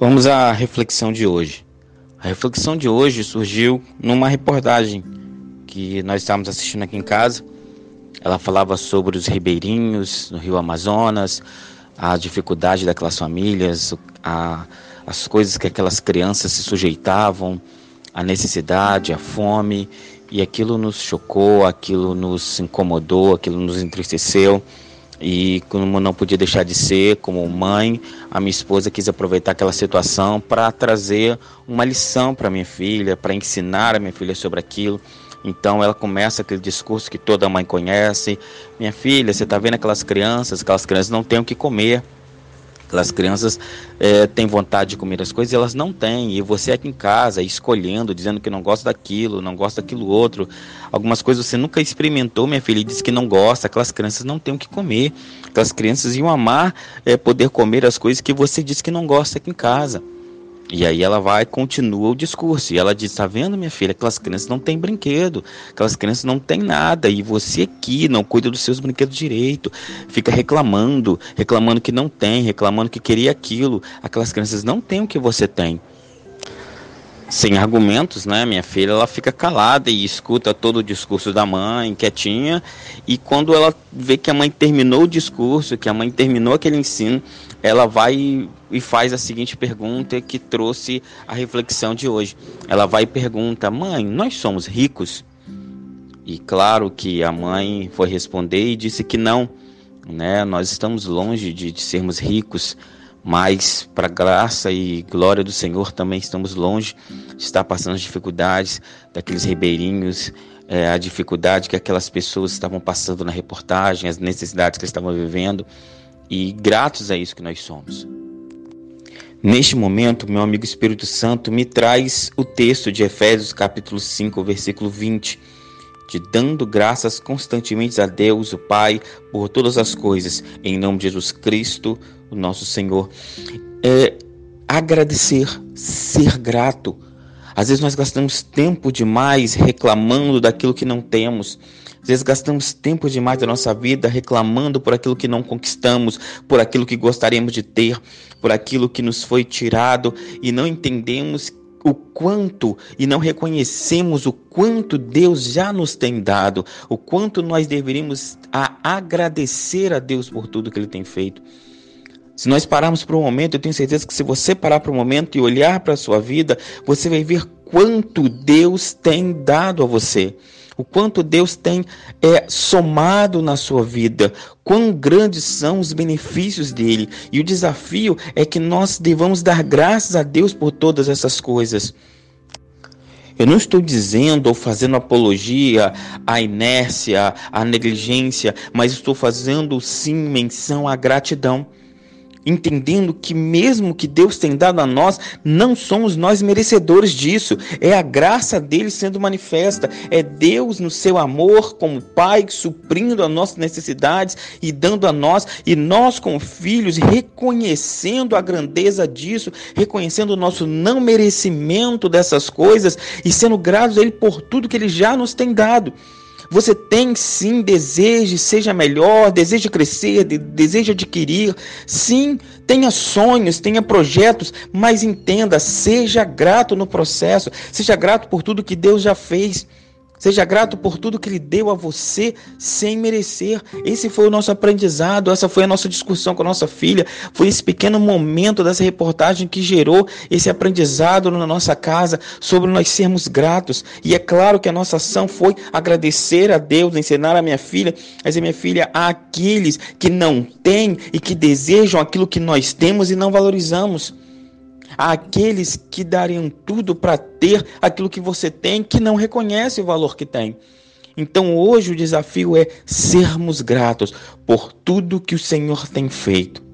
Vamos à reflexão de hoje. A reflexão de hoje surgiu numa reportagem que nós estávamos assistindo aqui em casa. Ela falava sobre os ribeirinhos no Rio Amazonas, a dificuldade daquelas famílias, a, as coisas que aquelas crianças se sujeitavam, a necessidade, a fome, e aquilo nos chocou, aquilo nos incomodou, aquilo nos entristeceu. E como não podia deixar de ser, como mãe, a minha esposa quis aproveitar aquela situação para trazer uma lição para minha filha, para ensinar a minha filha sobre aquilo. Então ela começa aquele discurso que toda mãe conhece: Minha filha, você está vendo aquelas crianças? Aquelas crianças não têm o que comer. Aquelas crianças é, têm vontade de comer as coisas e elas não têm. E você aqui em casa, escolhendo, dizendo que não gosta daquilo, não gosta daquilo outro. Algumas coisas você nunca experimentou, minha filha, e disse que não gosta. Aquelas crianças não têm o que comer. Aquelas crianças iam amar é, poder comer as coisas que você disse que não gosta aqui em casa. E aí ela vai continua o discurso. E ela diz: Tá vendo, minha filha? Aquelas crianças não têm brinquedo, aquelas crianças não têm nada. E você aqui não cuida dos seus brinquedos direito, fica reclamando, reclamando que não tem, reclamando que queria aquilo. Aquelas crianças não têm o que você tem. Sem argumentos, né? Minha filha ela fica calada e escuta todo o discurso da mãe, quietinha. E quando ela vê que a mãe terminou o discurso, que a mãe terminou aquele ensino, ela vai e faz a seguinte pergunta que trouxe a reflexão de hoje. Ela vai e pergunta: Mãe, nós somos ricos? E claro que a mãe foi responder e disse que não, né? Nós estamos longe de, de sermos ricos, mas para graça e glória do Senhor também estamos longe de estar passando as dificuldades daqueles ribeirinhos, é, a dificuldade que aquelas pessoas estavam passando na reportagem, as necessidades que estavam vivendo e gratos a isso que nós somos. Neste momento, meu amigo Espírito Santo me traz o texto de Efésios capítulo 5, versículo 20, de dando graças constantemente a Deus, o Pai, por todas as coisas, em nome de Jesus Cristo, o nosso Senhor. É agradecer, ser grato. Às vezes nós gastamos tempo demais reclamando daquilo que não temos. Às vezes gastamos tempo demais da nossa vida reclamando por aquilo que não conquistamos, por aquilo que gostaríamos de ter, por aquilo que nos foi tirado e não entendemos o quanto e não reconhecemos o quanto Deus já nos tem dado, o quanto nós deveríamos a agradecer a Deus por tudo que ele tem feito. Se nós pararmos por um momento, eu tenho certeza que se você parar por um momento e olhar para a sua vida, você vai ver quanto Deus tem dado a você o quanto Deus tem é, somado na sua vida, quão grandes são os benefícios dele. E o desafio é que nós devamos dar graças a Deus por todas essas coisas. Eu não estou dizendo ou fazendo apologia à inércia, à negligência, mas estou fazendo sim menção à gratidão entendendo que mesmo que Deus tem dado a nós, não somos nós merecedores disso. É a graça dele sendo manifesta, é Deus no seu amor como Pai suprindo as nossas necessidades e dando a nós e nós como filhos reconhecendo a grandeza disso, reconhecendo o nosso não merecimento dessas coisas e sendo gratos a ele por tudo que ele já nos tem dado. Você tem sim desejo, seja melhor, deseja crescer, de, deseja adquirir. Sim, tenha sonhos, tenha projetos, mas entenda, seja grato no processo, seja grato por tudo que Deus já fez. Seja grato por tudo que Ele deu a você sem merecer. Esse foi o nosso aprendizado, essa foi a nossa discussão com a nossa filha. Foi esse pequeno momento dessa reportagem que gerou esse aprendizado na nossa casa sobre nós sermos gratos. E é claro que a nossa ação foi agradecer a Deus, ensinar a minha filha, a dizer, minha filha, há aqueles que não têm e que desejam aquilo que nós temos e não valorizamos àqueles que dariam tudo para ter aquilo que você tem, que não reconhece o valor que tem. Então hoje o desafio é sermos gratos por tudo que o Senhor tem feito.